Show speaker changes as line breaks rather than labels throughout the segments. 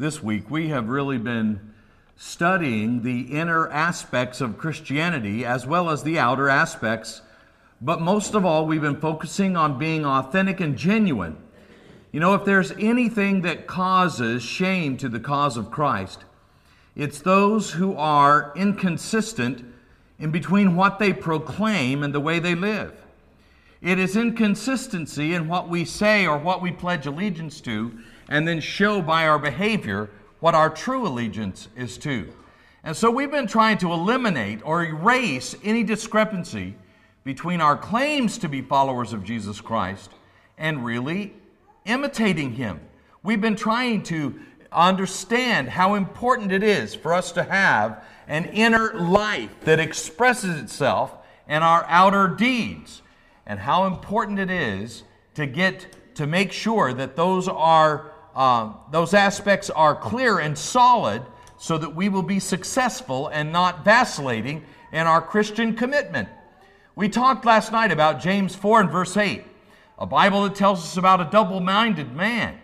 this week, we have really been studying the inner aspects of Christianity as well as the outer aspects. But most of all, we've been focusing on being authentic and genuine. You know, if there's anything that causes shame to the cause of Christ, it's those who are inconsistent in between what they proclaim and the way they live. It is inconsistency in what we say or what we pledge allegiance to and then show by our behavior what our true allegiance is to. And so we've been trying to eliminate or erase any discrepancy between our claims to be followers of Jesus Christ and really imitating Him. We've been trying to understand how important it is for us to have an inner life that expresses itself in our outer deeds, and how important it is to get to make sure that those are uh, those aspects are clear and solid so that we will be successful and not vacillating in our Christian commitment. We talked last night about James 4 and verse 8, a Bible that tells us about a double minded man.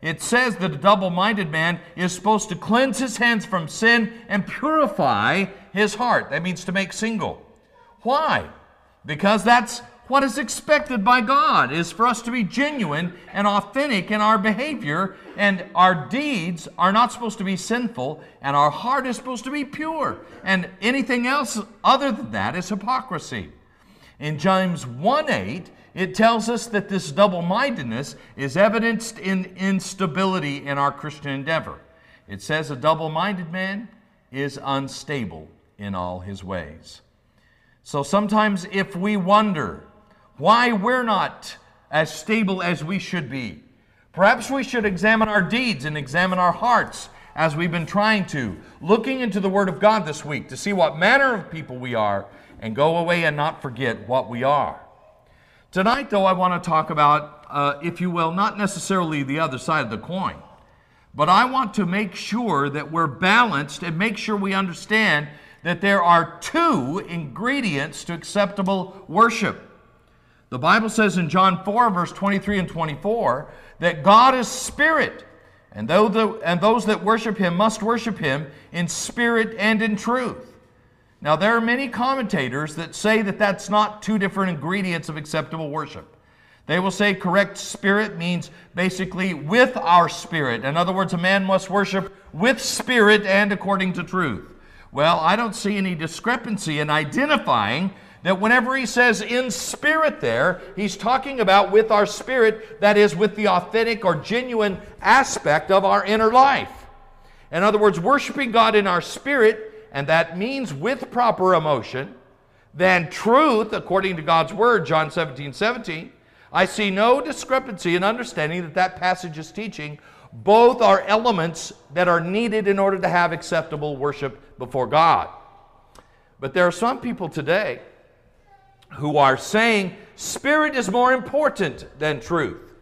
It says that a double minded man is supposed to cleanse his hands from sin and purify his heart. That means to make single. Why? Because that's what is expected by God is for us to be genuine and authentic in our behavior, and our deeds are not supposed to be sinful, and our heart is supposed to be pure. And anything else other than that is hypocrisy. In James 1 8, it tells us that this double mindedness is evidenced in instability in our Christian endeavor. It says a double minded man is unstable in all his ways. So sometimes if we wonder, why we're not as stable as we should be. Perhaps we should examine our deeds and examine our hearts as we've been trying to, looking into the Word of God this week to see what manner of people we are and go away and not forget what we are. Tonight, though, I want to talk about, uh, if you will, not necessarily the other side of the coin, but I want to make sure that we're balanced and make sure we understand that there are two ingredients to acceptable worship. The Bible says in John 4, verse 23 and 24, that God is spirit, and, the, and those that worship him must worship him in spirit and in truth. Now, there are many commentators that say that that's not two different ingredients of acceptable worship. They will say correct spirit means basically with our spirit. In other words, a man must worship with spirit and according to truth. Well, I don't see any discrepancy in identifying that whenever he says in spirit there, he's talking about with our spirit, that is, with the authentic or genuine aspect of our inner life. In other words, worshiping God in our spirit, and that means with proper emotion, then truth, according to God's word, John 17 17, I see no discrepancy in understanding that that passage is teaching both are elements that are needed in order to have acceptable worship before God. But there are some people today who are saying spirit is more important than truth.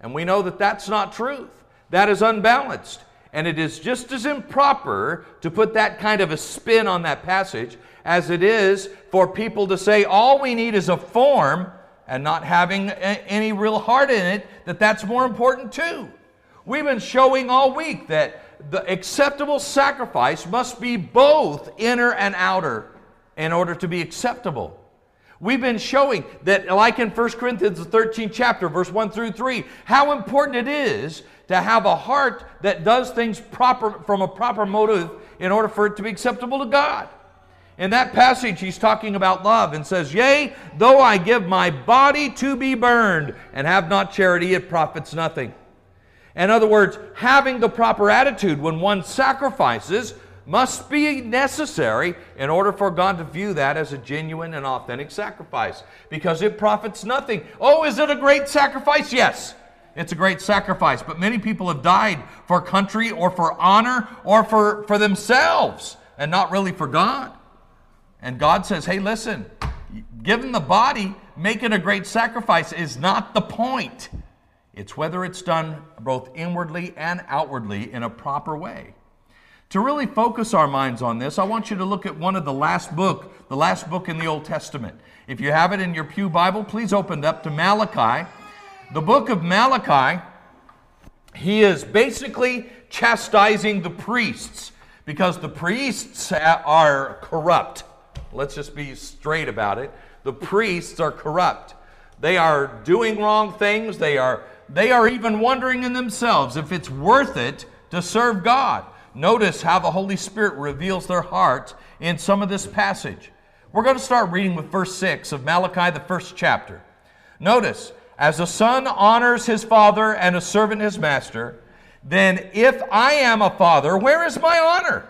And we know that that's not truth. That is unbalanced. And it is just as improper to put that kind of a spin on that passage as it is for people to say all we need is a form and not having any real heart in it, that that's more important too. We've been showing all week that the acceptable sacrifice must be both inner and outer in order to be acceptable. We've been showing that, like in 1 Corinthians, the 13th chapter, verse 1 through 3, how important it is to have a heart that does things proper from a proper motive in order for it to be acceptable to God. In that passage, he's talking about love and says, Yea, though I give my body to be burned and have not charity, it profits nothing. In other words, having the proper attitude when one sacrifices must be necessary in order for God to view that as a genuine and authentic sacrifice because it profits nothing. Oh, is it a great sacrifice? Yes. It's a great sacrifice, but many people have died for country or for honor or for, for themselves and not really for God. And God says, hey, listen, giving the body, making a great sacrifice is not the point. It's whether it's done both inwardly and outwardly in a proper way. To really focus our minds on this, I want you to look at one of the last book, the last book in the Old Testament. If you have it in your Pew Bible, please open it up to Malachi. The book of Malachi he is basically chastising the priests because the priests are corrupt. Let's just be straight about it. The priests are corrupt. They are doing wrong things. They are, they are even wondering in themselves if it's worth it to serve God. Notice how the Holy Spirit reveals their heart in some of this passage. We're going to start reading with verse 6 of Malachi, the first chapter. Notice, as a son honors his father and a servant his master, then if I am a father, where is my honor?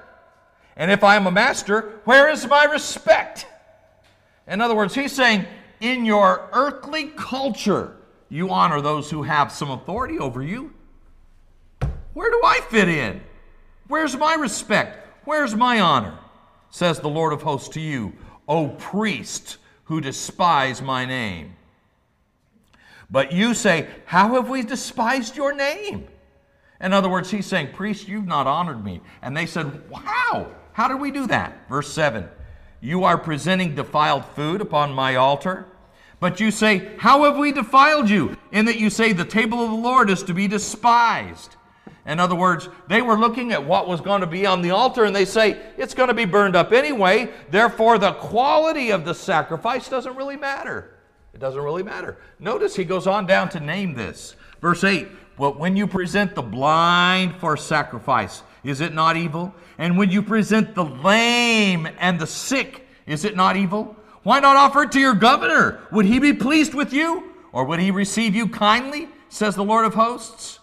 And if I am a master, where is my respect? In other words, he's saying, in your earthly culture, you honor those who have some authority over you. Where do I fit in? Where's my respect? Where's my honor? Says the Lord of hosts to you, O priest who despise my name. But you say, How have we despised your name? In other words, he's saying, Priest, you've not honored me. And they said, How? how did we do that? Verse 7 You are presenting defiled food upon my altar. But you say, How have we defiled you? In that you say, The table of the Lord is to be despised. In other words, they were looking at what was going to be on the altar and they say, It's going to be burned up anyway. Therefore, the quality of the sacrifice doesn't really matter. It doesn't really matter. Notice he goes on down to name this. Verse 8 But when you present the blind for sacrifice, is it not evil? And when you present the lame and the sick, is it not evil? Why not offer it to your governor? Would he be pleased with you? Or would he receive you kindly? Says the Lord of hosts.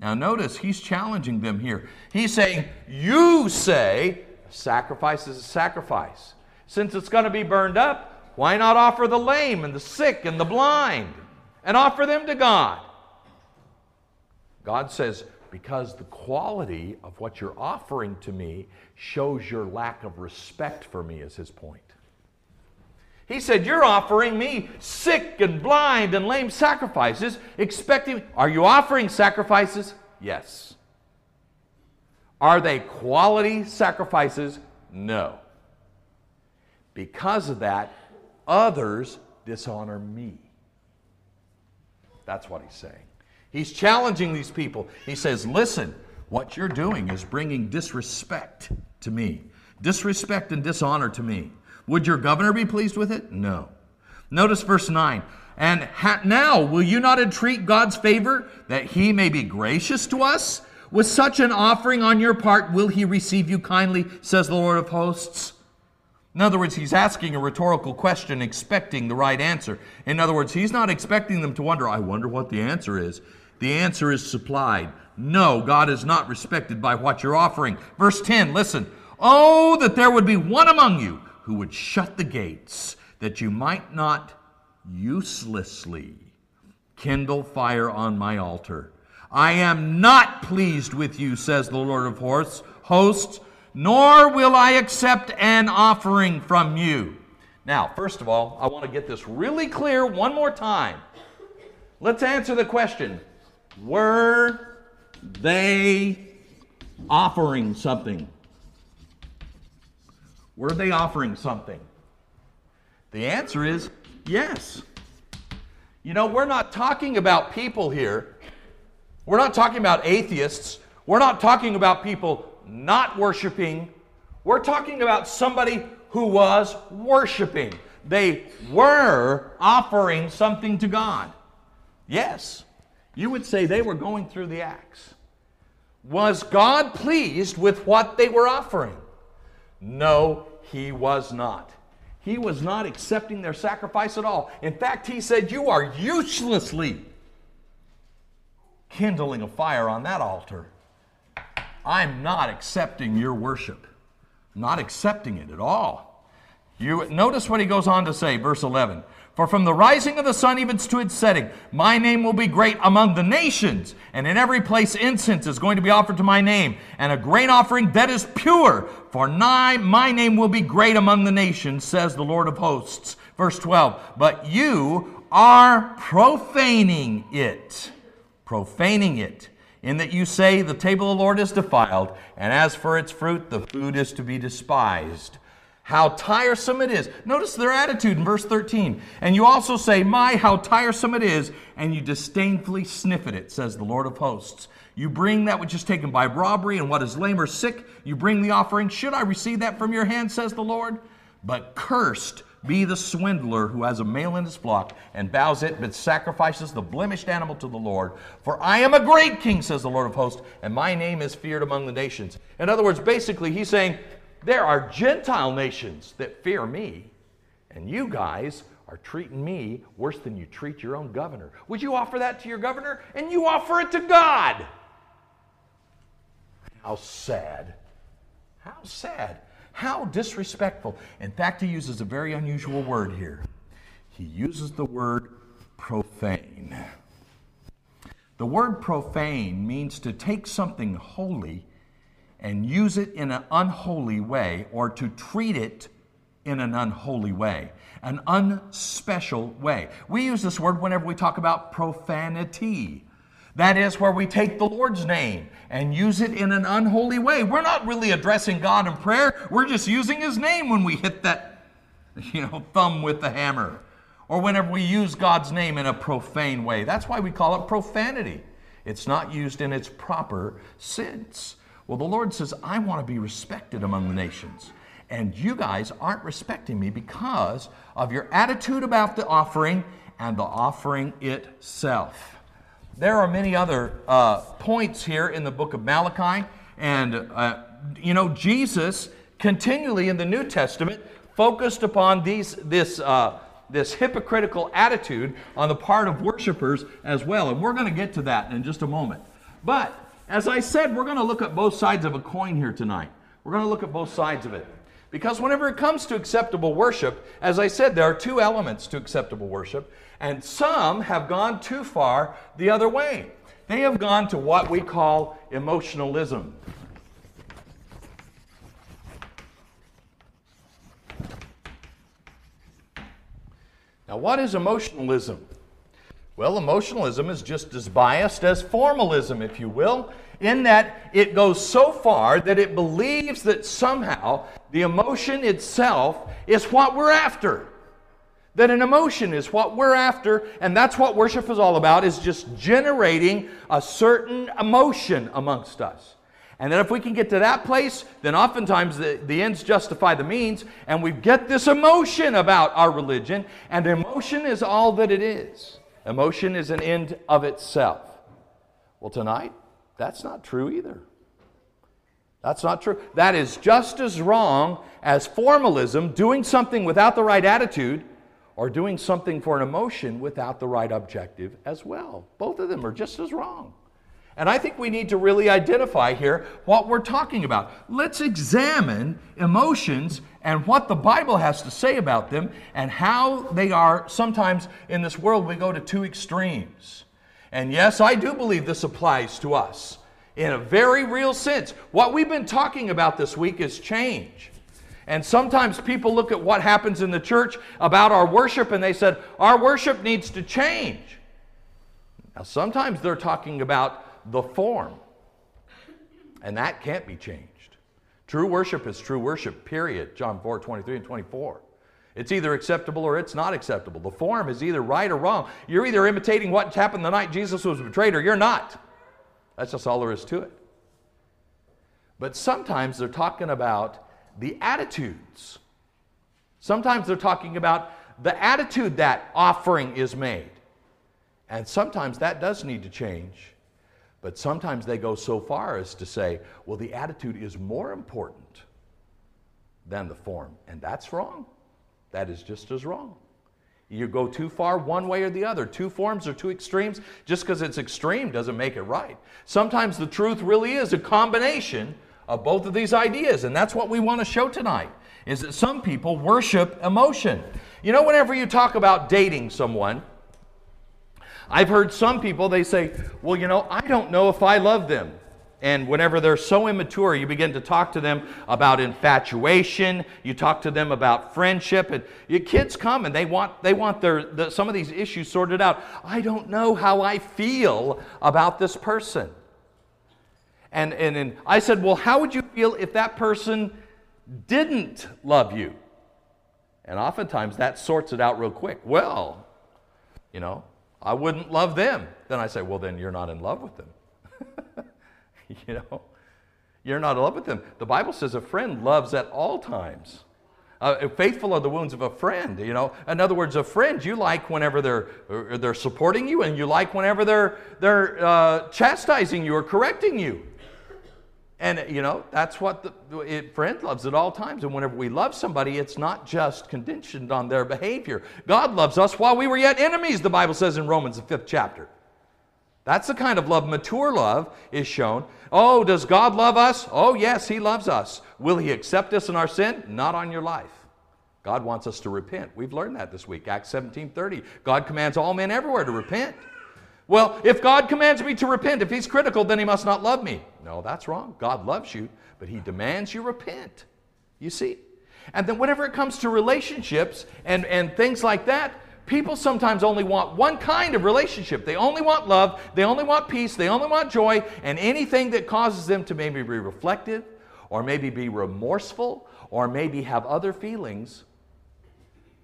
Now, notice he's challenging them here. He's saying, You say sacrifice is a sacrifice. Since it's going to be burned up, why not offer the lame and the sick and the blind and offer them to God? God says, because the quality of what you're offering to me shows your lack of respect for me, is his point. He said, You're offering me sick and blind and lame sacrifices, expecting. Are you offering sacrifices? Yes. Are they quality sacrifices? No. Because of that, others dishonor me. That's what he's saying. He's challenging these people. He says, Listen, what you're doing is bringing disrespect to me, disrespect and dishonor to me. Would your governor be pleased with it? No. Notice verse 9. And ha- now, will you not entreat God's favor that he may be gracious to us? With such an offering on your part, will he receive you kindly, says the Lord of hosts? In other words, he's asking a rhetorical question, expecting the right answer. In other words, he's not expecting them to wonder, I wonder what the answer is. The answer is supplied. No, God is not respected by what you're offering. Verse 10, listen. Oh, that there would be one among you who would shut the gates, that you might not uselessly kindle fire on my altar. I am not pleased with you, says the Lord of hosts, hosts, nor will I accept an offering from you. Now, first of all, I want to get this really clear one more time. Let's answer the question were they offering something? Were they offering something? The answer is yes. You know, we're not talking about people here. We're not talking about atheists. We're not talking about people not worshiping. We're talking about somebody who was worshiping. They were offering something to God. Yes. You would say they were going through the acts. Was God pleased with what they were offering? No, he was not. He was not accepting their sacrifice at all. In fact, he said, You are uselessly kindling a fire on that altar. I'm not accepting your worship. not accepting it at all. You notice what he goes on to say, verse 11. For from the rising of the sun even to its setting, my name will be great among the nations, and in every place incense is going to be offered to my name, and a grain offering that is pure. For my name will be great among the nations, says the Lord of hosts. Verse 12, but you are profaning it. Profaning it, in that you say, The table of the Lord is defiled, and as for its fruit, the food is to be despised. How tiresome it is. Notice their attitude in verse 13. And you also say, My, how tiresome it is, and you disdainfully sniff at it, says the Lord of hosts. You bring that which is taken by robbery, and what is lame or sick, you bring the offering. Should I receive that from your hand, says the Lord? But cursed be the swindler who has a male in his flock and bows it, but sacrifices the blemished animal to the Lord. For I am a great king, says the Lord of hosts, and my name is feared among the nations. In other words, basically, he's saying, there are Gentile nations that fear me, and you guys are treating me worse than you treat your own governor. Would you offer that to your governor? And you offer it to God. How sad. How sad. How disrespectful. In fact, he uses a very unusual word here. He uses the word profane. The word profane means to take something holy and use it in an unholy way or to treat it in an unholy way, an unspecial way. We use this word whenever we talk about profanity. That is where we take the Lord's name and use it in an unholy way. We're not really addressing God in prayer. We're just using his name when we hit that, you know, thumb with the hammer or whenever we use God's name in a profane way. That's why we call it profanity. It's not used in its proper sense. Well, the Lord says, I want to be respected among the nations. And you guys aren't respecting me because of your attitude about the offering and the offering itself. There are many other uh, points here in the book of Malachi. And, uh, you know, Jesus continually in the New Testament focused upon these, this, uh, this hypocritical attitude on the part of worshipers as well. And we're going to get to that in just a moment. But as I said, we're going to look at both sides of a coin here tonight. We're going to look at both sides of it. Because whenever it comes to acceptable worship, as I said, there are two elements to acceptable worship, and some have gone too far the other way. They have gone to what we call emotionalism. Now, what is emotionalism? Well, emotionalism is just as biased as formalism, if you will, in that it goes so far that it believes that somehow the emotion itself is what we're after. That an emotion is what we're after, and that's what worship is all about, is just generating a certain emotion amongst us. And then if we can get to that place, then oftentimes the, the ends justify the means, and we get this emotion about our religion, and emotion is all that it is. Emotion is an end of itself. Well, tonight, that's not true either. That's not true. That is just as wrong as formalism, doing something without the right attitude, or doing something for an emotion without the right objective as well. Both of them are just as wrong. And I think we need to really identify here what we're talking about. Let's examine emotions and what the Bible has to say about them and how they are sometimes in this world we go to two extremes. And yes, I do believe this applies to us in a very real sense. What we've been talking about this week is change. And sometimes people look at what happens in the church about our worship and they said, our worship needs to change. Now, sometimes they're talking about the form. And that can't be changed. True worship is true worship, period. John 4 23 and 24. It's either acceptable or it's not acceptable. The form is either right or wrong. You're either imitating what happened the night Jesus was betrayed or you're not. That's just all there is to it. But sometimes they're talking about the attitudes. Sometimes they're talking about the attitude that offering is made. And sometimes that does need to change. But sometimes they go so far as to say, well, the attitude is more important than the form. And that's wrong. That is just as wrong. You go too far one way or the other. Two forms or two extremes. Just because it's extreme doesn't make it right. Sometimes the truth really is a combination of both of these ideas. And that's what we want to show tonight is that some people worship emotion. You know, whenever you talk about dating someone, I've heard some people, they say, well, you know, I don't know if I love them. And whenever they're so immature, you begin to talk to them about infatuation. You talk to them about friendship, and your kids come and they want they want their the, some of these issues sorted out. I don't know how I feel about this person. And, and and I said, well, how would you feel if that person didn't love you. And oftentimes that sorts it out real quick. Well, you know, I wouldn't love them. Then I say, well, then you're not in love with them. you know, you're not in love with them. The Bible says a friend loves at all times. Uh, faithful are the wounds of a friend. You know, in other words, a friend you like whenever they're uh, they're supporting you, and you like whenever they're they're uh, chastising you or correcting you. And you know that's what the it, friend loves at all times. And whenever we love somebody, it's not just conditioned on their behavior. God loves us while we were yet enemies. The Bible says in Romans the fifth chapter. That's the kind of love, mature love is shown. Oh, does God love us? Oh, yes, He loves us. Will He accept us in our sin? Not on your life. God wants us to repent. We've learned that this week. Acts 17 30. God commands all men everywhere to repent. Well, if God commands me to repent, if He's critical, then He must not love me. No, that's wrong. God loves you, but He demands you repent. You see? And then, whenever it comes to relationships and, and things like that, People sometimes only want one kind of relationship. They only want love, they only want peace, they only want joy, and anything that causes them to maybe be reflective or maybe be remorseful or maybe have other feelings,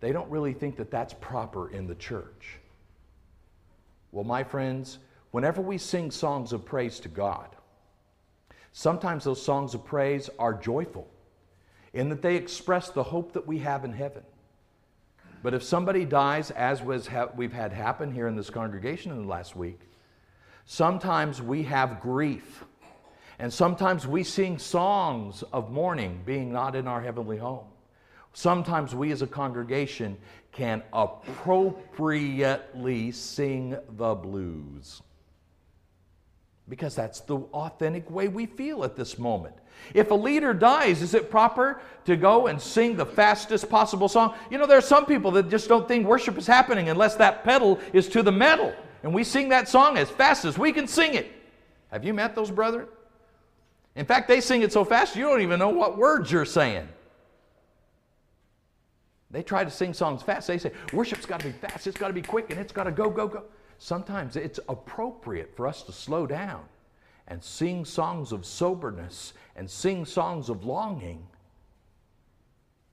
they don't really think that that's proper in the church. Well, my friends, whenever we sing songs of praise to God, sometimes those songs of praise are joyful in that they express the hope that we have in heaven. But if somebody dies, as was ha- we've had happen here in this congregation in the last week, sometimes we have grief. And sometimes we sing songs of mourning, being not in our heavenly home. Sometimes we as a congregation can appropriately sing the blues because that's the authentic way we feel at this moment. If a leader dies, is it proper to go and sing the fastest possible song? You know, there are some people that just don't think worship is happening unless that pedal is to the metal. And we sing that song as fast as we can sing it. Have you met those brethren? In fact, they sing it so fast you don't even know what words you're saying. They try to sing songs fast. They say, worship's got to be fast, it's got to be quick, and it's got to go, go, go sometimes it's appropriate for us to slow down and sing songs of soberness and sing songs of longing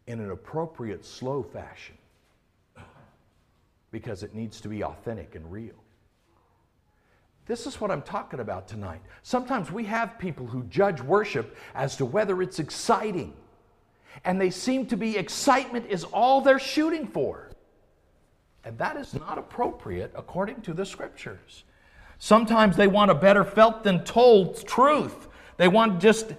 in an appropriate, slow fashion because it needs to be authentic and real. This is what I'm talking about tonight. Sometimes we have people who judge worship as to whether it's exciting, and they seem to be excitement is all they're shooting for. And that is not appropriate according to the scriptures. Sometimes they want a better felt than told truth. They want just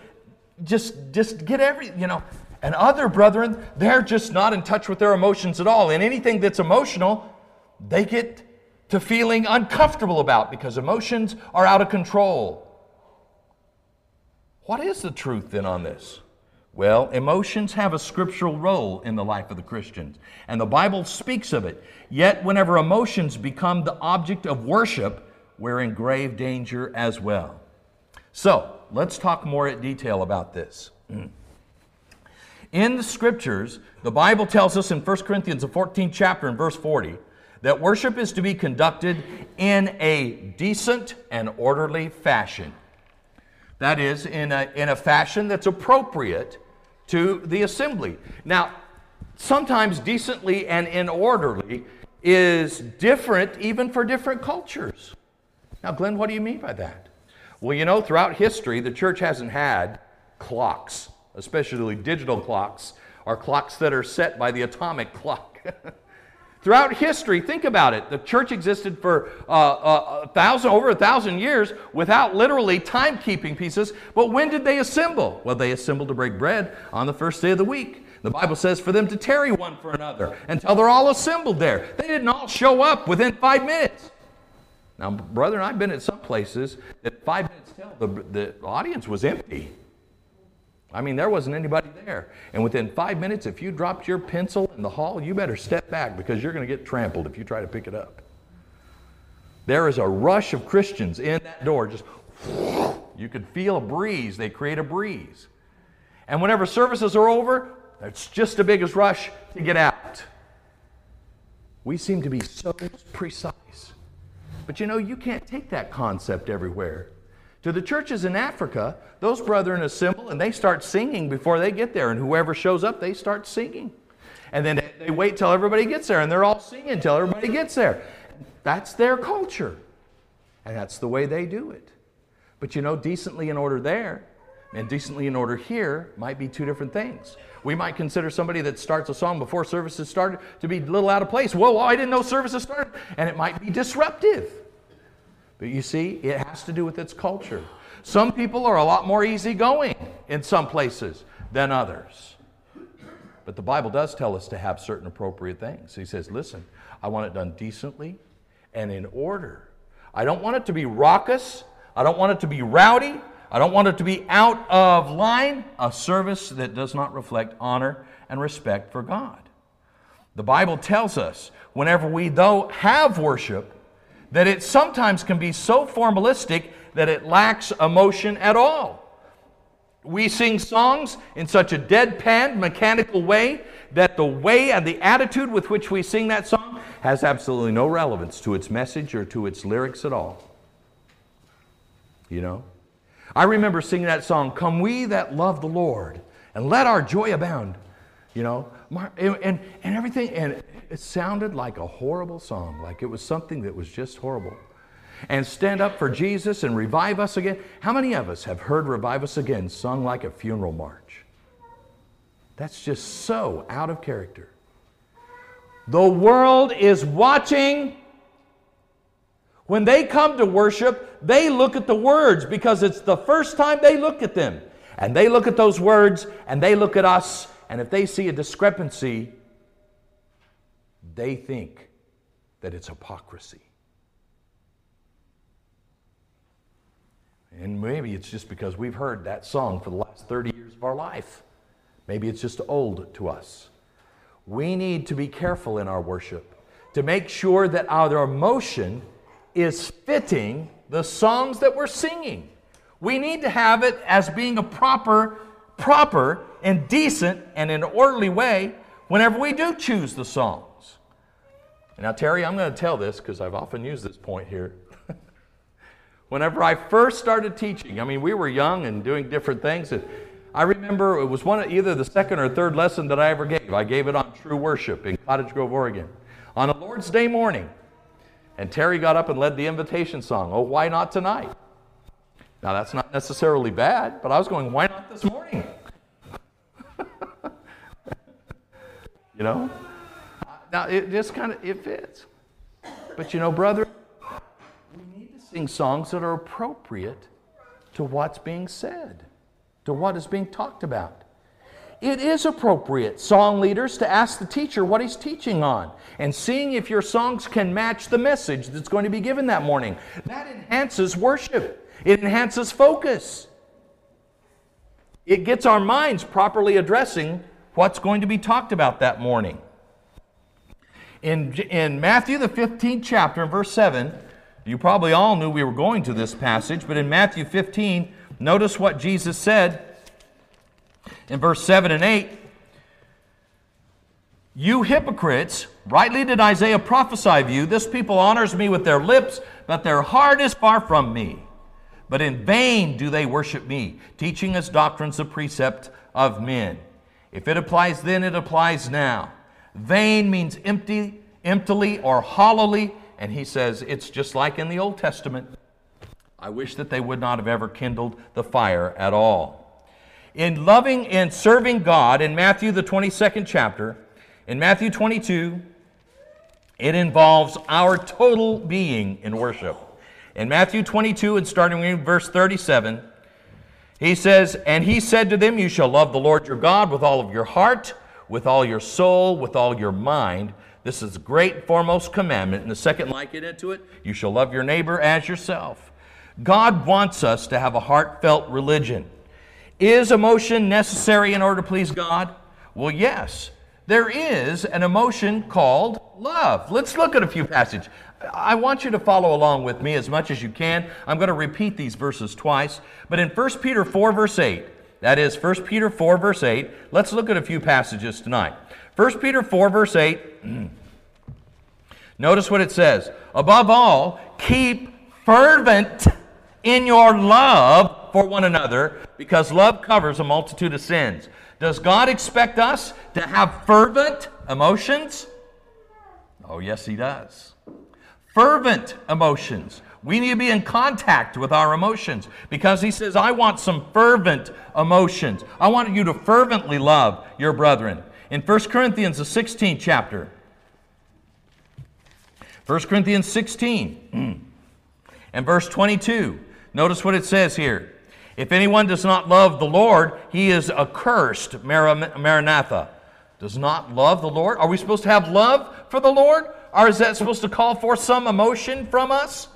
just just get every, you know, and other brethren, they're just not in touch with their emotions at all. And anything that's emotional, they get to feeling uncomfortable about because emotions are out of control. What is the truth then on this? Well, emotions have a scriptural role in the life of the Christians, and the Bible speaks of it. Yet, whenever emotions become the object of worship, we're in grave danger as well. So, let's talk more in detail about this. In the scriptures, the Bible tells us in 1 Corinthians, the 14th chapter, and verse 40, that worship is to be conducted in a decent and orderly fashion. That is, in a, in a fashion that's appropriate to the assembly. Now, sometimes decently and in orderly is different even for different cultures. Now, Glen, what do you mean by that? Well, you know, throughout history, the church hasn't had clocks, especially digital clocks, or clocks that are set by the atomic clock. Throughout history, think about it. The church existed for uh, uh, a thousand, over a thousand years without literally timekeeping pieces. But when did they assemble? Well, they assembled to break bread on the first day of the week. The Bible says for them to tarry one for another until they're all assembled there. They didn't all show up within five minutes. Now, brother, and I've been at some places that five minutes till the, the audience was empty. I mean, there wasn't anybody there. And within five minutes, if you dropped your pencil in the hall, you better step back because you're going to get trampled if you try to pick it up. There is a rush of Christians in that door, just you could feel a breeze. They create a breeze. And whenever services are over, it's just the biggest rush to get out. We seem to be so precise. But you know, you can't take that concept everywhere. To the churches in Africa, those brethren assemble and they start singing before they get there, and whoever shows up, they start singing. And then they wait till everybody gets there, and they're all singing until everybody gets there. That's their culture, and that's the way they do it. But you know, decently in order there and decently in order here might be two different things. We might consider somebody that starts a song before services started to be a little out of place. Whoa, I didn't know services started. And it might be disruptive. You see, it has to do with its culture. Some people are a lot more easygoing in some places than others. But the Bible does tell us to have certain appropriate things. He says, listen, I want it done decently and in order. I don't want it to be raucous. I don't want it to be rowdy. I don't want it to be out of line, a service that does not reflect honor and respect for God. The Bible tells us whenever we, though, have worship, that it sometimes can be so formalistic that it lacks emotion at all. We sing songs in such a deadpan, mechanical way that the way and the attitude with which we sing that song has absolutely no relevance to its message or to its lyrics at all. You know? I remember singing that song, Come We That Love the Lord, and Let Our Joy Abound. You know, and, and, and everything, and it sounded like a horrible song, like it was something that was just horrible. And stand up for Jesus and revive us again. How many of us have heard Revive Us Again sung like a funeral march? That's just so out of character. The world is watching. When they come to worship, they look at the words because it's the first time they look at them. And they look at those words and they look at us, and if they see a discrepancy, they think that it's hypocrisy. And maybe it's just because we've heard that song for the last 30 years of our life. Maybe it's just old to us. We need to be careful in our worship to make sure that our emotion is fitting the songs that we're singing. We need to have it as being a proper, proper and decent and an orderly way whenever we do choose the now, Terry, I'm going to tell this because I've often used this point here. whenever I first started teaching, I mean, we were young and doing different things. And I remember it was one of either the second or third lesson that I ever gave. I gave it on true worship in Cottage Grove, Oregon. On a Lord's Day morning, and Terry got up and led the invitation song, Oh, Why Not Tonight? Now, that's not necessarily bad, but I was going, Why not this morning? you know? Now, it just kind of, it fits. But you know, brother, we need to sing songs that are appropriate to what's being said to what is being talked about. It is appropriate, song leaders, to ask the teacher what he's teaching on and seeing if your songs can match the message that's going to be given that morning. That enhances worship, it enhances focus. It gets our minds properly addressing what's going to be talked about that morning. In, in Matthew, the 15th chapter, in verse 7, you probably all knew we were going to this passage, but in Matthew 15, Notice what Jesus said in verse 7 and 8. You hypocrites, rightly did Isaiah prophesy of you, this people honors me with their lips, but their heart is far from me. But in vain do they worship me, teaching as doctrines the precept of men. If it applies then, it applies now. Vain means empty, emptily or hollowly, and he says it's just like in the Old Testament. I wish that they would not have ever kindled the fire at all. In loving and serving God, in Matthew, the 22nd chapter, in Matthew 22, it involves our total being in worship. In Matthew 22, and starting in verse 37, he says, And he said to them, You shall love the Lord your God with all of your heart, with all your soul, with all your mind. This is great foremost commandment. And the second like it into it, you shall love your neighbor as yourself. God wants us to have a heartfelt religion. Is emotion necessary in order to please God? Well, yes. There is an emotion called love. Let's look at a few passages. I want you to follow along with me as much as you can. I'm going to repeat these verses twice. But in 1 Peter 4, verse 8, that is 1 Peter 4, verse 8, let's look at a few passages tonight. 1 Peter 4, verse 8, notice what it says. Above all, keep fervent in your love for one another, because love covers a multitude of sins. Does God expect us to have fervent emotions? Oh, yes, He does. Fervent emotions. We need to be in contact with our emotions because He says, I want some fervent emotions. I want you to fervently love your brethren. In 1 Corinthians, the 16th chapter, 1 Corinthians 16 and verse 22, notice what it says here. If anyone does not love the Lord, he is accursed. Maranatha. Does not love the Lord? Are we supposed to have love for the Lord? Or is that supposed to call for some emotion from us?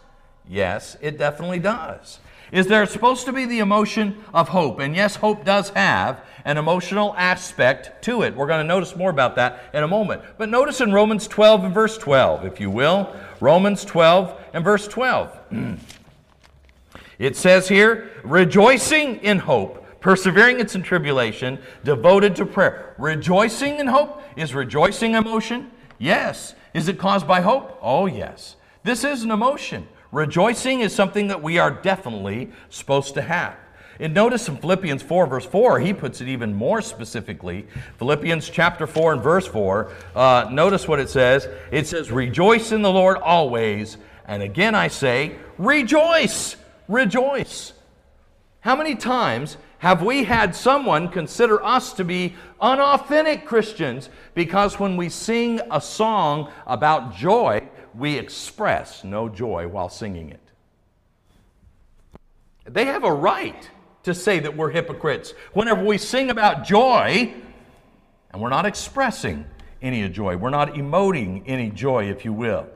Yes, it definitely does. Is there supposed to be the emotion of hope? And yes, hope does have an emotional aspect to it. We're going to notice more about that in a moment. But notice in Romans 12 and verse 12, if you will. Romans 12 and verse 12. it says here, rejoicing in hope, persevering in tribulation, devoted to prayer. Rejoicing in hope is rejoicing emotion? Yes. Is it caused by hope? Oh, yes. This is an emotion. Rejoicing is something that we are definitely supposed to have. And notice in Philippians 4, verse 4, he puts it even more specifically. Philippians chapter 4 and verse 4, uh, notice what it says. It says, Rejoice in the Lord always. And again I say, Rejoice! Rejoice! How many times have we had someone consider us to be unauthentic Christians because when we sing a song about joy, we express no joy while singing it? They have a right to say that we're hypocrites whenever we sing about joy and we're not expressing any joy. We're not emoting any joy, if you will.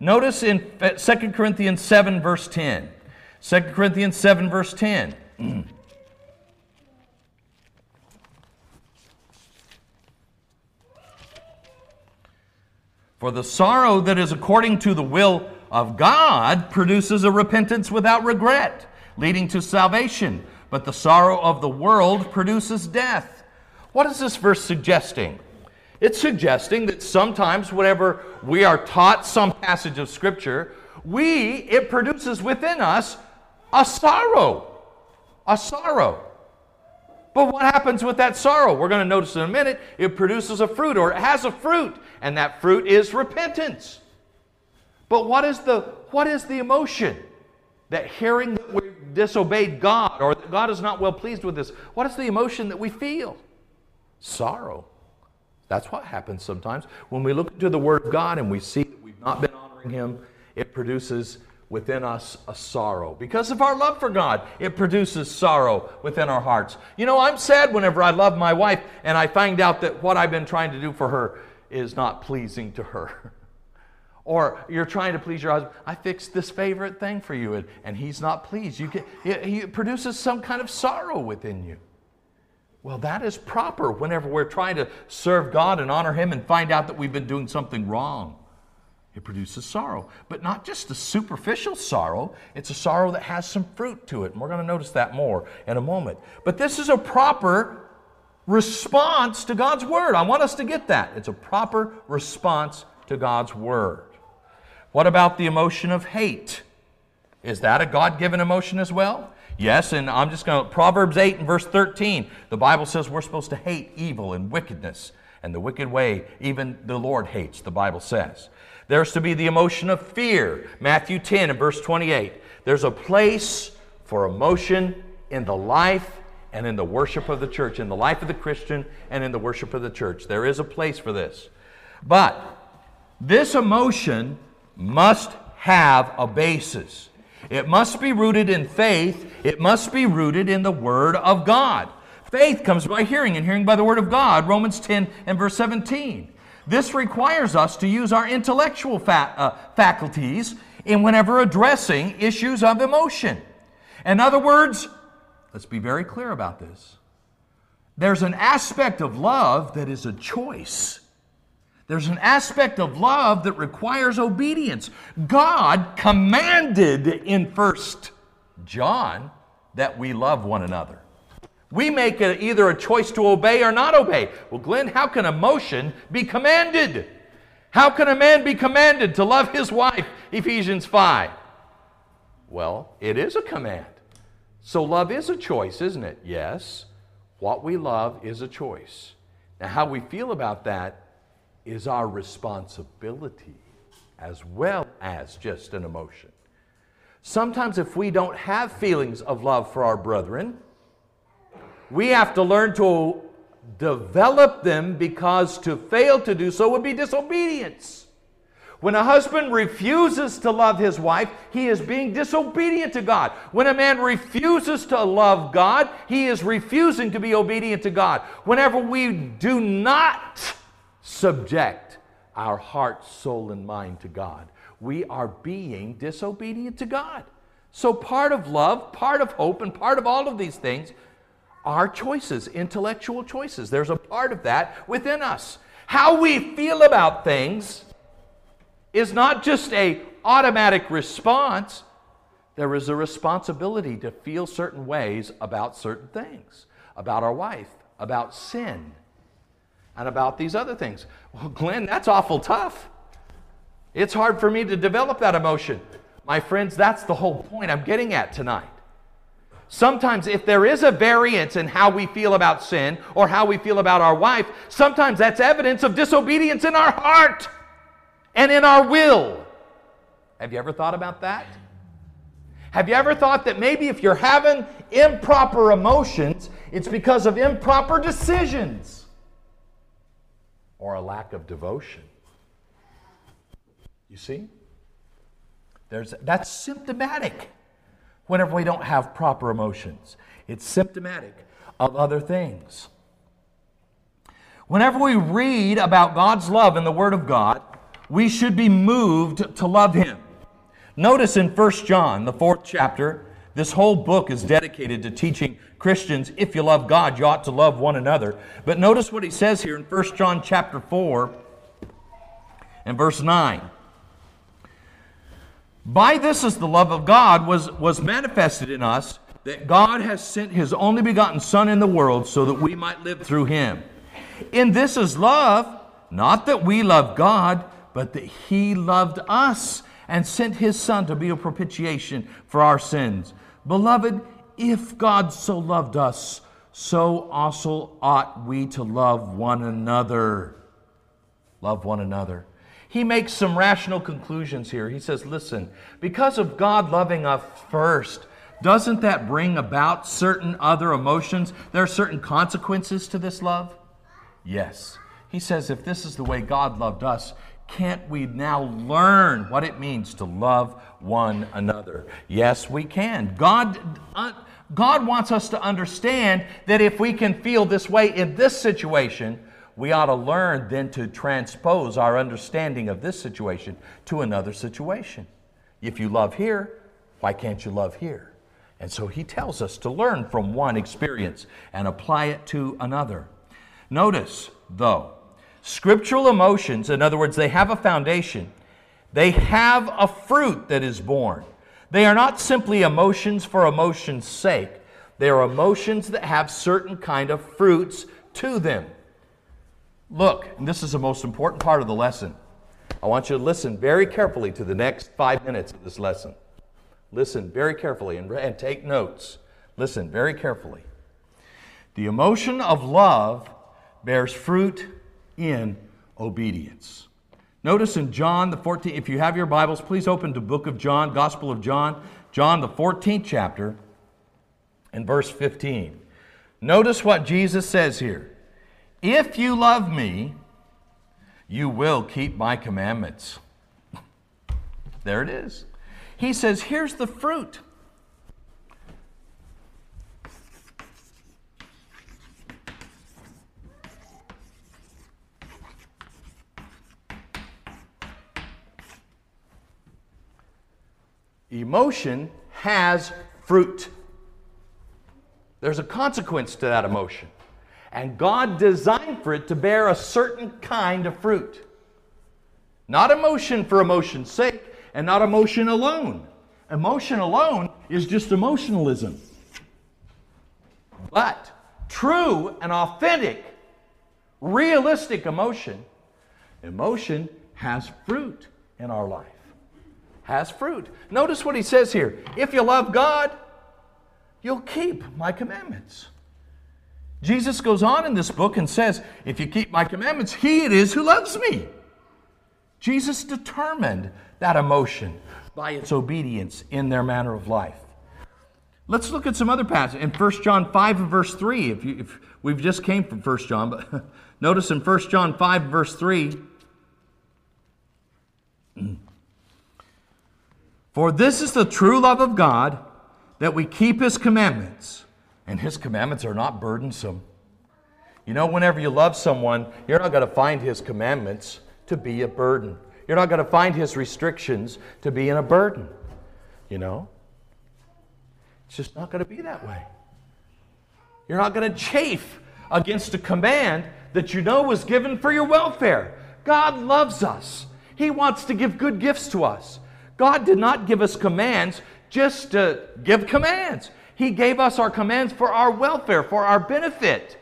Notice in 2 Corinthians 7, verse 10. 2 Corinthians 7, verse 10. For the sorrow that is according to the will of God produces a repentance without regret, leading to salvation but the sorrow of the world produces death. What is this verse suggesting? It's suggesting that sometimes, whenever we are taught some passage of Scripture, we, it produces within us a sorrow. A sorrow. But what happens with that sorrow? We're going to notice in a minute. It produces a fruit, or it has a fruit, and that fruit is repentance. But what is the, what is the emotion? That hearing that we disobeyed God or that God is not well pleased with this, what is the emotion that we feel? Sorrow. That's what happens sometimes. When we look into the Word of God and we see that we've not been honoring Him, it produces within us a sorrow. Because of our love for God, it produces sorrow within our hearts. You know, I'm sad whenever I love my wife and I find out that what I've been trying to do for her is not pleasing to her. Or you're trying to please your husband. I fixed this favorite thing for you, and, and he's not pleased. You get, he produces some kind of sorrow within you. Well, that is proper whenever we're trying to serve God and honor Him and find out that we've been doing something wrong. It produces sorrow, but not just a superficial sorrow. It's a sorrow that has some fruit to it. And we're going to notice that more in a moment. But this is a proper response to God's Word. I want us to get that. It's a proper response to God's Word. What about the emotion of hate? Is that a God given emotion as well? Yes, and I'm just going to, Proverbs 8 and verse 13, the Bible says we're supposed to hate evil and wickedness, and the wicked way even the Lord hates, the Bible says. There's to be the emotion of fear, Matthew 10 and verse 28. There's a place for emotion in the life and in the worship of the church, in the life of the Christian and in the worship of the church. There is a place for this. But this emotion must have a basis. It must be rooted in faith. It must be rooted in the Word of God. Faith comes by hearing, and hearing by the Word of God, Romans 10 and verse 17. This requires us to use our intellectual fa- uh, faculties in whenever addressing issues of emotion. In other words, let's be very clear about this. There's an aspect of love that is a choice. There's an aspect of love that requires obedience. God commanded in First John that we love one another. We make a, either a choice to obey or not obey. Well, Glen, how can emotion be commanded? How can a man be commanded to love his wife? Ephesians 5. Well, it is a command. So love is a choice, isn't it? Yes. What we love is a choice. Now, how we feel about that is our responsibility as well as just an emotion. Sometimes, if we don't have feelings of love for our brethren, we have to learn to develop them because to fail to do so would be disobedience. When a husband refuses to love his wife, he is being disobedient to God. When a man refuses to love God, he is refusing to be obedient to God. Whenever we do not subject our heart, soul, and mind to God, we are being disobedient to God. So, part of love, part of hope, and part of all of these things are choices, intellectual choices. There's a part of that within us. How we feel about things is not just a automatic response. There is a responsibility to feel certain ways about certain things, about our wife, about sin, and about these other things. Well, Glen, that's awful tough. It's hard for me to develop that emotion. My friends, that's the whole point I'm getting at tonight. Sometimes, if there is a variance in how we feel about sin or how we feel about our wife, sometimes that's evidence of disobedience in our heart and in our will. Have you ever thought about that? Have you ever thought that maybe if you're having improper emotions, it's because of improper decisions or a lack of devotion? You see? There's, that's symptomatic whenever we don't have proper emotions. It's symptomatic of other things. Whenever we read about God's love in the Word of God, we should be moved to love Him. Notice in 1 John, the fourth chapter, this whole book is dedicated to teaching Christians if you love God, you ought to love one another. But notice what he says here in 1 John chapter 4 and verse 9. By this is the love of God was, was manifested in us, that God has sent his only begotten Son in the world so that we might live through him. In this is love, not that we love God, but that he loved us and sent his Son to be a propitiation for our sins. Beloved, if God so loved us, so also ought we to love one another. Love one another he makes some rational conclusions here. He says, listen, because of God loving us first, doesn't that bring about certain other emotions? There are certain consequences to this love? Yes. He says, if this is the way God loved us, can't we now learn what it means to love one another? Yes, we can. God, uh, God wants us to understand that if we can feel this way in this situation, we ought to learn then to transpose our understanding of this situation to another situation. If you love here, why can't you love here? And so he tells us to learn from one experience and apply it to another. Notice, though, scriptural emotions, in other words, they have a foundation, they have a fruit that is born. They are not simply emotions for emotion's sake. They are emotions that have certain kind of fruits to them. Look, and this is the most important part of the lesson. I want you to listen very carefully to the next five minutes of this lesson. Listen very carefully and, and take notes. Listen very carefully. The emotion of love bears fruit in obedience. Notice in John the 14th, if you have your Bibles, please open to book of John, Gospel of John, John the 14th chapter, and verse 15. Notice what Jesus says here. If you love me, you will keep my commandments. there it is. He says, here's the fruit. Emotion has fruit. There's a consequence to that emotion. And God designed for it to bear a certain kind of fruit. Not emotion for emotion's sake, and not emotion alone. Emotion alone is just emotionalism. But true and authentic, realistic emotion, emotion has fruit in our life. has fruit. Notice what he says here. If you love God, you'll keep my commandments. Jesus goes on in this book and says, If you keep my commandments, he it is who loves me. Jesus determined that emotion by its obedience in their manner of life. Let's look at some other passages. In 1 John 5 and verse 3, if, you, if we've just came from 1 John, but notice in 1 John 5 verse 3, For this is the true love of God, that we keep his commandments, and his commandments are not burdensome. You know, whenever you love someone, you're not going to find his commandments to be a burden. You're not going to find his restrictions to be in a burden. You know? It's just not going to be that way. You're not going to chafe against a command that you know was given for your welfare. God loves us. He wants to give good gifts to us. God did not give us commands just to give commands. He gave us our commands for our welfare, for our benefit.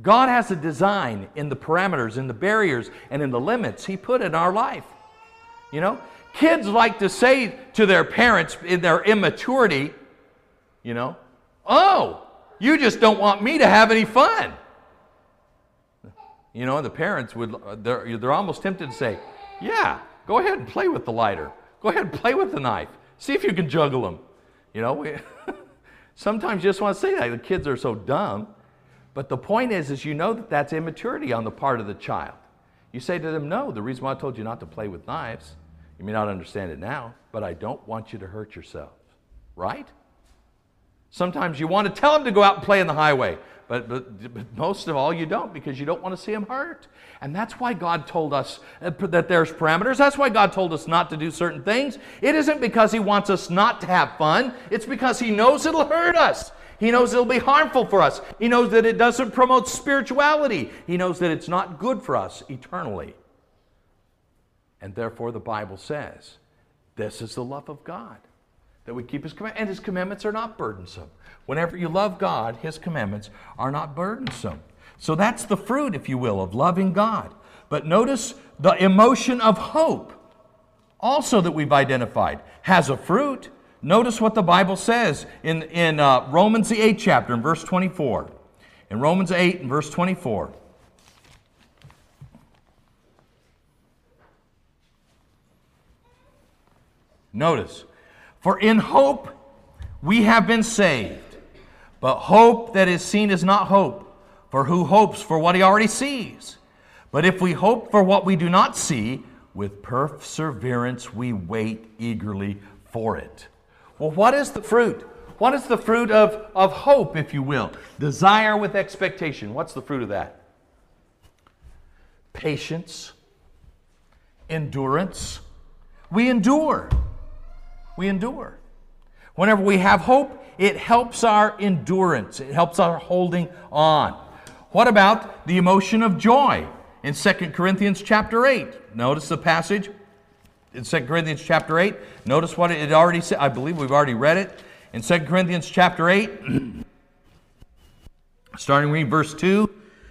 God has a design in the parameters, in the barriers, and in the limits He put in our life. You know, kids like to say to their parents in their immaturity, you know, oh, you just don't want me to have any fun. You know, the parents would, uh, they're, they're almost tempted to say, yeah, go ahead and play with the lighter. Go ahead and play with the knife. See if you can juggle them. You know, we, sometimes you just want to say that. The kids are so dumb. But the point is, is you know that that's immaturity on the part of the child. You say to them, no, the reason why I told you not to play with knives, you may not understand it now, but I don't want you to hurt yourself. Right? Sometimes you want to tell them to go out and play in the highway. But, but, but, most of all, you don't because you don't want to see them hurt. And that's why God told us uh, that there's parameters. That's why God told us not to do certain things. It isn't because He wants us not to have fun, it's because He knows it'll hurt us. He knows it'll be harmful for us. He knows that it doesn't promote spirituality. He knows that it's not good for us eternally. And therefore, the Bible says this is the love of God that we keep His commandments. And His commandments are not burdensome. Whenever you love God, His commandments are not burdensome. So that's the fruit, if you will, of loving God. But notice the emotion of hope, also that we've identified, has a fruit. Notice what the Bible says in, in uh, Romans, the 8th chapter, in verse 24. In Romans 8, and verse 24. Notice, for in hope we have been saved. But hope that is seen is not hope, for who hopes for what he already sees? But if we hope for what we do not see, with perseverance we wait eagerly for it. Well, what is the fruit? What is the fruit of, of hope, if you will? Desire with expectation. What's the fruit of that? Patience, endurance. We endure. We endure. Whenever we have hope, it helps our endurance, it helps our holding on. What about the emotion of joy in 2 Corinthians chapter 8? Notice the passage in 2 Corinthians chapter 8. Notice what it already said. I believe we've already read it. In 2 Corinthians chapter 8, starting reading verse 2,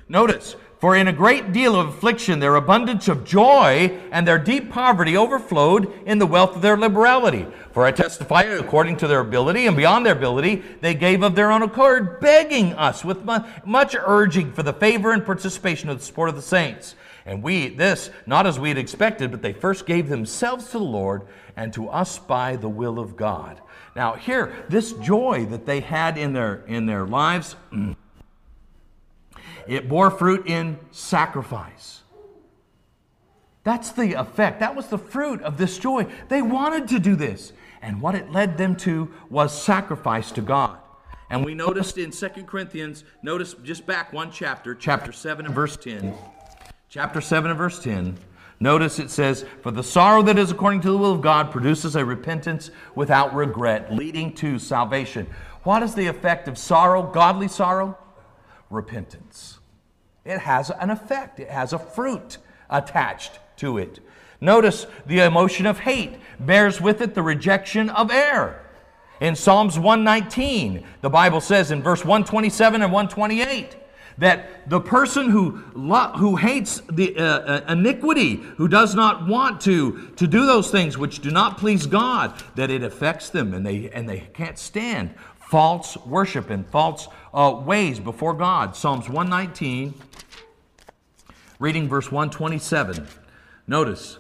notice, for in a great deal of affliction, their abundance of joy and their deep poverty overflowed in the wealth of their liberality. For I testify, according to their ability and beyond their ability, they gave of their own accord, begging us with much urging for the favor and participation of the support of the saints. And we, this, not as we had expected, but they first gave themselves to the Lord and to us by the will of God. Now, here, this joy that they had in their, in their lives. It bore fruit in sacrifice. That's the effect. That was the fruit of this joy. They wanted to do this. And what it led them to was sacrifice to God. And we noticed in 2 Corinthians, notice just back one chapter, chapter 7 and verse 10. Chapter 7 and verse 10. Notice it says, For the sorrow that is according to the will of God produces a repentance without regret, leading to salvation. What is the effect of sorrow, godly sorrow? Repentance. It has an effect, it has a fruit attached to it. Notice the emotion of hate bears with it the rejection of error. In Psalms 119, the Bible says in verse 127 and 128, that the person who, lo- who hates the uh, uh, iniquity, who does not want to, to do those things which do not please God, that it affects them and they, and they can't stand false worship and false uh, ways before God. Psalms 119, reading verse 127. Notice,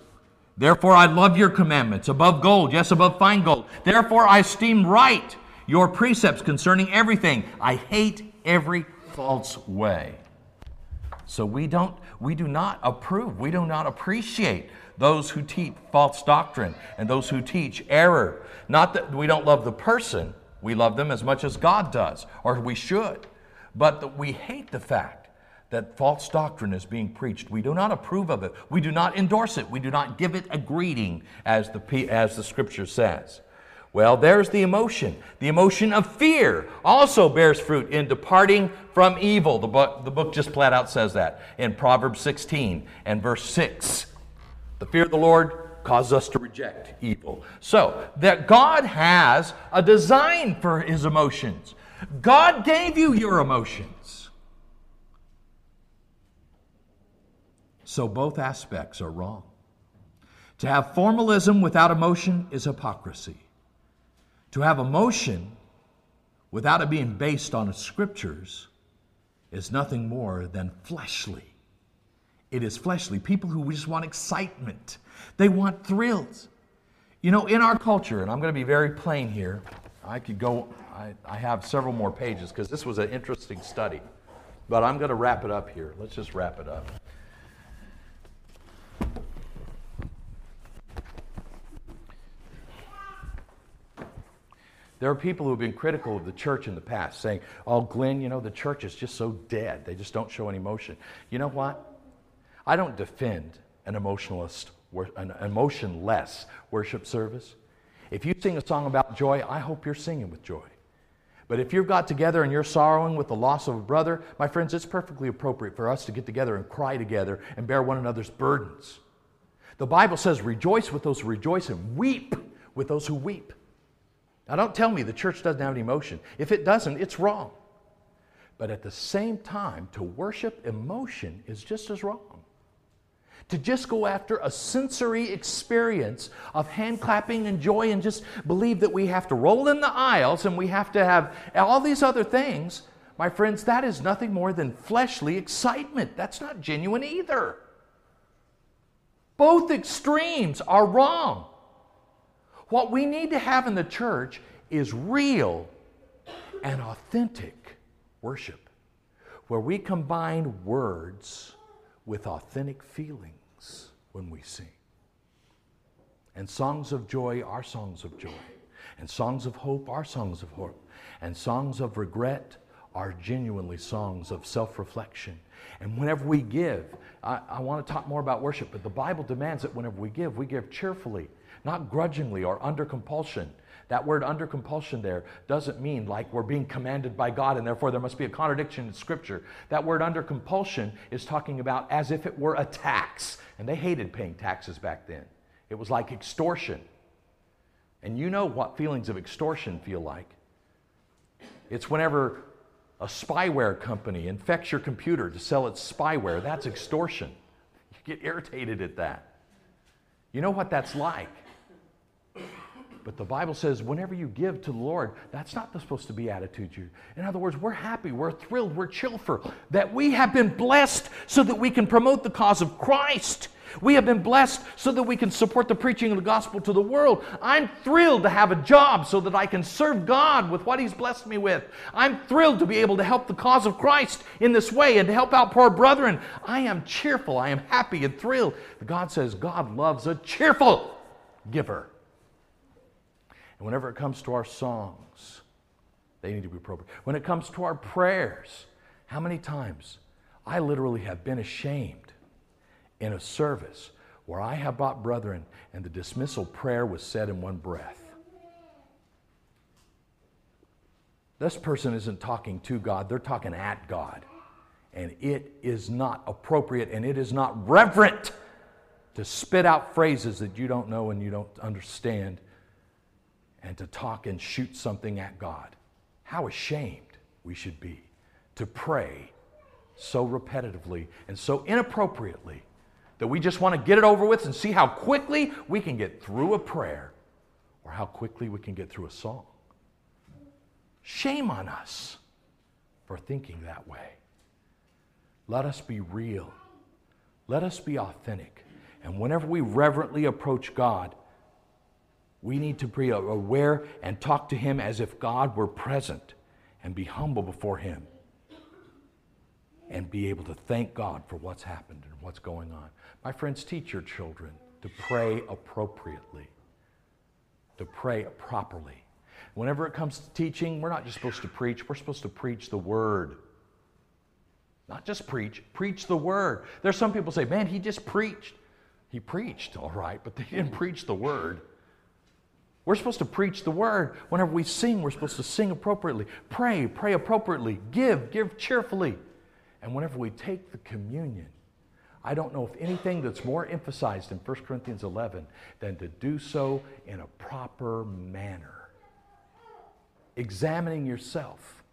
Therefore I love your commandments above gold, yes, above fine gold. Therefore I esteem right your precepts concerning everything. I hate every false way. So we don't we do not approve, we do not appreciate those who teach false doctrine and those who teach error. Not that we don't love the person, we love them as much as God does, or we should. But we hate the fact that false doctrine is being preached. We do not approve of it. We do not endorse it. We do not give it a greeting, as the, as the scripture says. Well, there's the emotion. The emotion of fear also bears fruit in departing from evil. The book, the book just flat out says that in Proverbs 16 and verse 6. The fear of the Lord causes us to reject evil. So, that God has a design for his emotions. God gave you your emotions. So, both aspects are wrong. To have formalism without emotion is hypocrisy. To have emotion without it being based on the scriptures is nothing more than fleshly. It is fleshly. People who just want excitement, they want thrills. You know, in our culture, and I'm going to be very plain here, I could go, I, I have several more pages because this was an interesting study, but I'm going to wrap it up here. Let's just wrap it up. There are people who have been critical of the church in the past, saying, Oh, Glen, you know, the church is just so dead. They just don't show any emotion. You know what? I don't defend an emotionalist, an emotionless worship service. If you sing a song about joy, I hope you're singing with joy. But if you've got together and you're sorrowing with the loss of a brother, my friends, it's perfectly appropriate for us to get together and cry together and bear one another's burdens. The Bible says, rejoice with those who rejoice and weep with those who weep. Now, don't tell me the church doesn't have emotion. If it doesn't, it's wrong. But at the same time, to worship emotion is just as wrong. To just go after a sensory experience of hand clapping and joy and just believe that we have to roll in the aisles and we have to have all these other things, my friends, that is nothing more than fleshly excitement. That's not genuine either. Both extremes are wrong. What we need to have in the church is real and authentic worship, where we combine words with authentic feelings when we sing. And songs of joy are songs of joy. And songs of hope are songs of hope. And songs of regret are genuinely songs of self reflection. And whenever we give, I, I want to talk more about worship, but the Bible demands that whenever we give, we give cheerfully not grudgingly or under compulsion. That word under compulsion there doesn't mean like we're being commanded by God and therefore there must be a contradiction in Scripture. That word under compulsion is talking about as if it were a tax. And they hated paying taxes back then. It was like extortion. And you know what feelings of extortion feel like. It's whenever a spyware company infects your computer to sell its spyware. That's extortion. You get irritated at that. You know what that's like. But the Bible says whenever you give to the Lord, that's not supposed to be attitude. You. In other words, we're happy, we're thrilled, we're cheerful that we have been blessed so that we can promote the cause of Christ. We have been blessed so that we can support the preaching of the gospel to the world. I'm thrilled to have a job so that I can serve God with what He's blessed me with. I'm thrilled to be able to help the cause of Christ in this way and to help out poor brethren. I am cheerful. I am happy and thrilled. God says God loves a cheerful giver. And whenever it comes to our songs, they need to be appropriate. When it comes to our prayers, how many times I literally have been ashamed in a service where I have brought brethren and the dismissal prayer was said in one breath. This person isn't talking to God, they're talking at God. And it is not appropriate and it is not reverent to spit out phrases that you don't know and you don't understand and to talk and shoot something at God. How ashamed we should be to pray so repetitively and so inappropriately that we just want to get it over with and see how quickly we can get through a prayer or how quickly we can get through a song. Shame on us for thinking that way. Let us be real. Let us be authentic. And whenever we reverently approach God, we need to be aware and talk to Him as if God were present and be humble before Him and be able to thank God for what's happened and what's going on. My friends, teach your children to pray appropriately, to pray properly. Whenever it comes to teaching, we're not just supposed to preach, we're supposed to preach the word. Not just preach, preach the word. There's some people say, man, he just preached. He preached, all right, but they didn't preach the word. We're supposed to preach the word. Whenever we sing, we're supposed to sing appropriately. Pray, pray appropriately. Give, give cheerfully. And whenever we take the communion, I don't know if anything that's more emphasized in 1 Corinthians 11 than to do so in a proper manner. Examining yourself.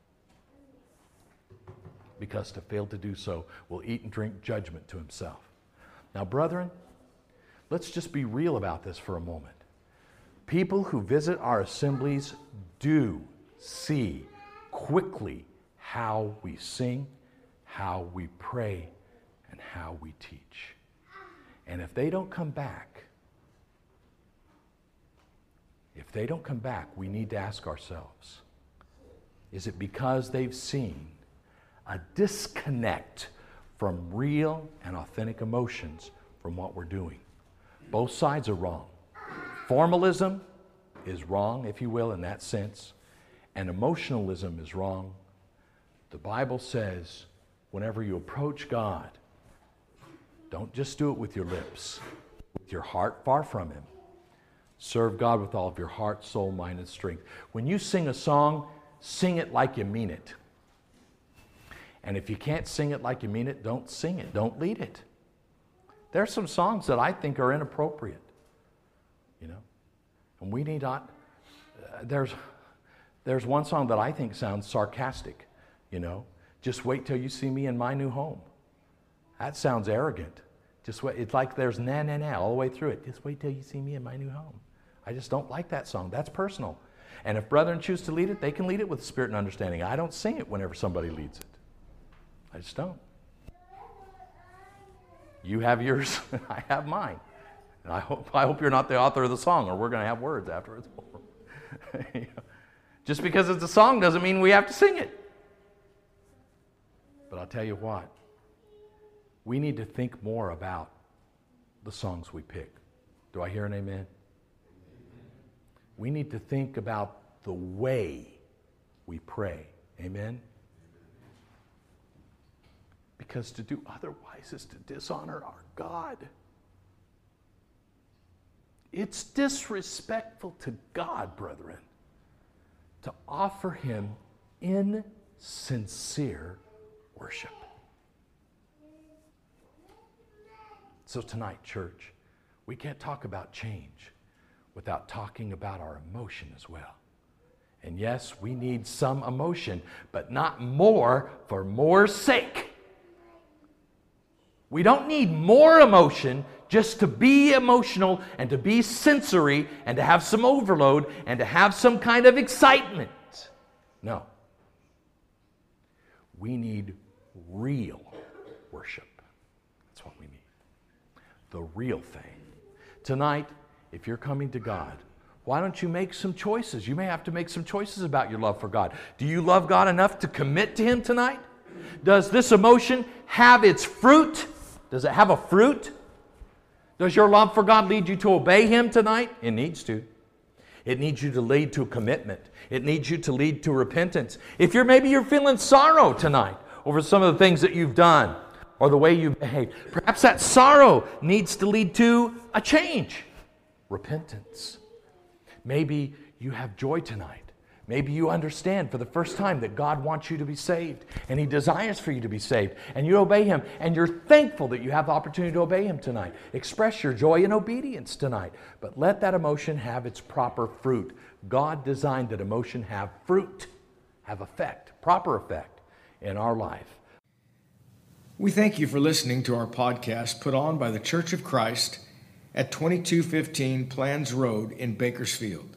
Because to fail to do so will eat and drink judgment to himself. Now, brethren, let's just be real about this for a moment. People who visit our assemblies do see quickly how we sing, how we pray, and how we teach. And if they don't come back, if they don't come back, we need to ask ourselves is it because they've seen a disconnect from real and authentic emotions from what we're doing? Both sides are wrong. Formalism is wrong, if you will, in that sense, and emotionalism is wrong. The Bible says whenever you approach God, don't just do it with your lips, with your heart far from Him. Serve God with all of your heart, soul, mind, and strength. When you sing a song, sing it like you mean it. And if you can't sing it like you mean it, don't sing it, don't lead it. There are some songs that I think are inappropriate. And we need not, uh, there's, there's one song that I think sounds sarcastic, you know. Just wait till you see me in my new home. That sounds arrogant. Just wait, it's like there's na na na all the way through it. Just wait till you see me in my new home. I just don't like that song. That's personal. And if brethren choose to lead it, they can lead it with spirit and understanding. I don't sing it whenever somebody leads it. I just don't. You have yours, I have mine. And I hope, I hope you're not the author of the song, or we're going to have words after it's over. Just because it's a song doesn't mean we have to sing it. But I'll tell you what, we need to think more about the songs we pick. Do I hear an amen? We need to think about the way we pray. Amen? Because to do otherwise is to dishonor our God. It's disrespectful to God, brethren, to offer Him insincere worship. So, tonight, church, we can't talk about change without talking about our emotion as well. And yes, we need some emotion, but not more for more's sake. We don't need more emotion just to be emotional and to be sensory and to have some overload and to have some kind of excitement. No. We need real worship. That's what we need. The real thing. Tonight, if you're coming to God, why don't you make some choices? You may have to make some choices about your love for God. Do you love God enough to commit to Him tonight? Does this emotion have its fruit? Does it have a fruit? Does your love for God lead you to obey Him tonight? It needs to. It needs you to lead to commitment. It needs you to lead to repentance. If you're maybe you're feeling sorrow tonight over some of the things that you've done or the way you've behaved, perhaps that sorrow needs to lead to a change, repentance. Maybe you have joy tonight Maybe you understand for the first time that God wants you to be saved and He desires for you to be saved, and you obey Him, and you're thankful that you have the opportunity to obey Him tonight. Express your joy and obedience tonight, but let that emotion have its proper fruit. God designed that emotion have fruit, have effect, proper effect in our life.
We thank you for listening to our podcast put on by the Church of Christ at 2215 Planz Road in Bakersfield.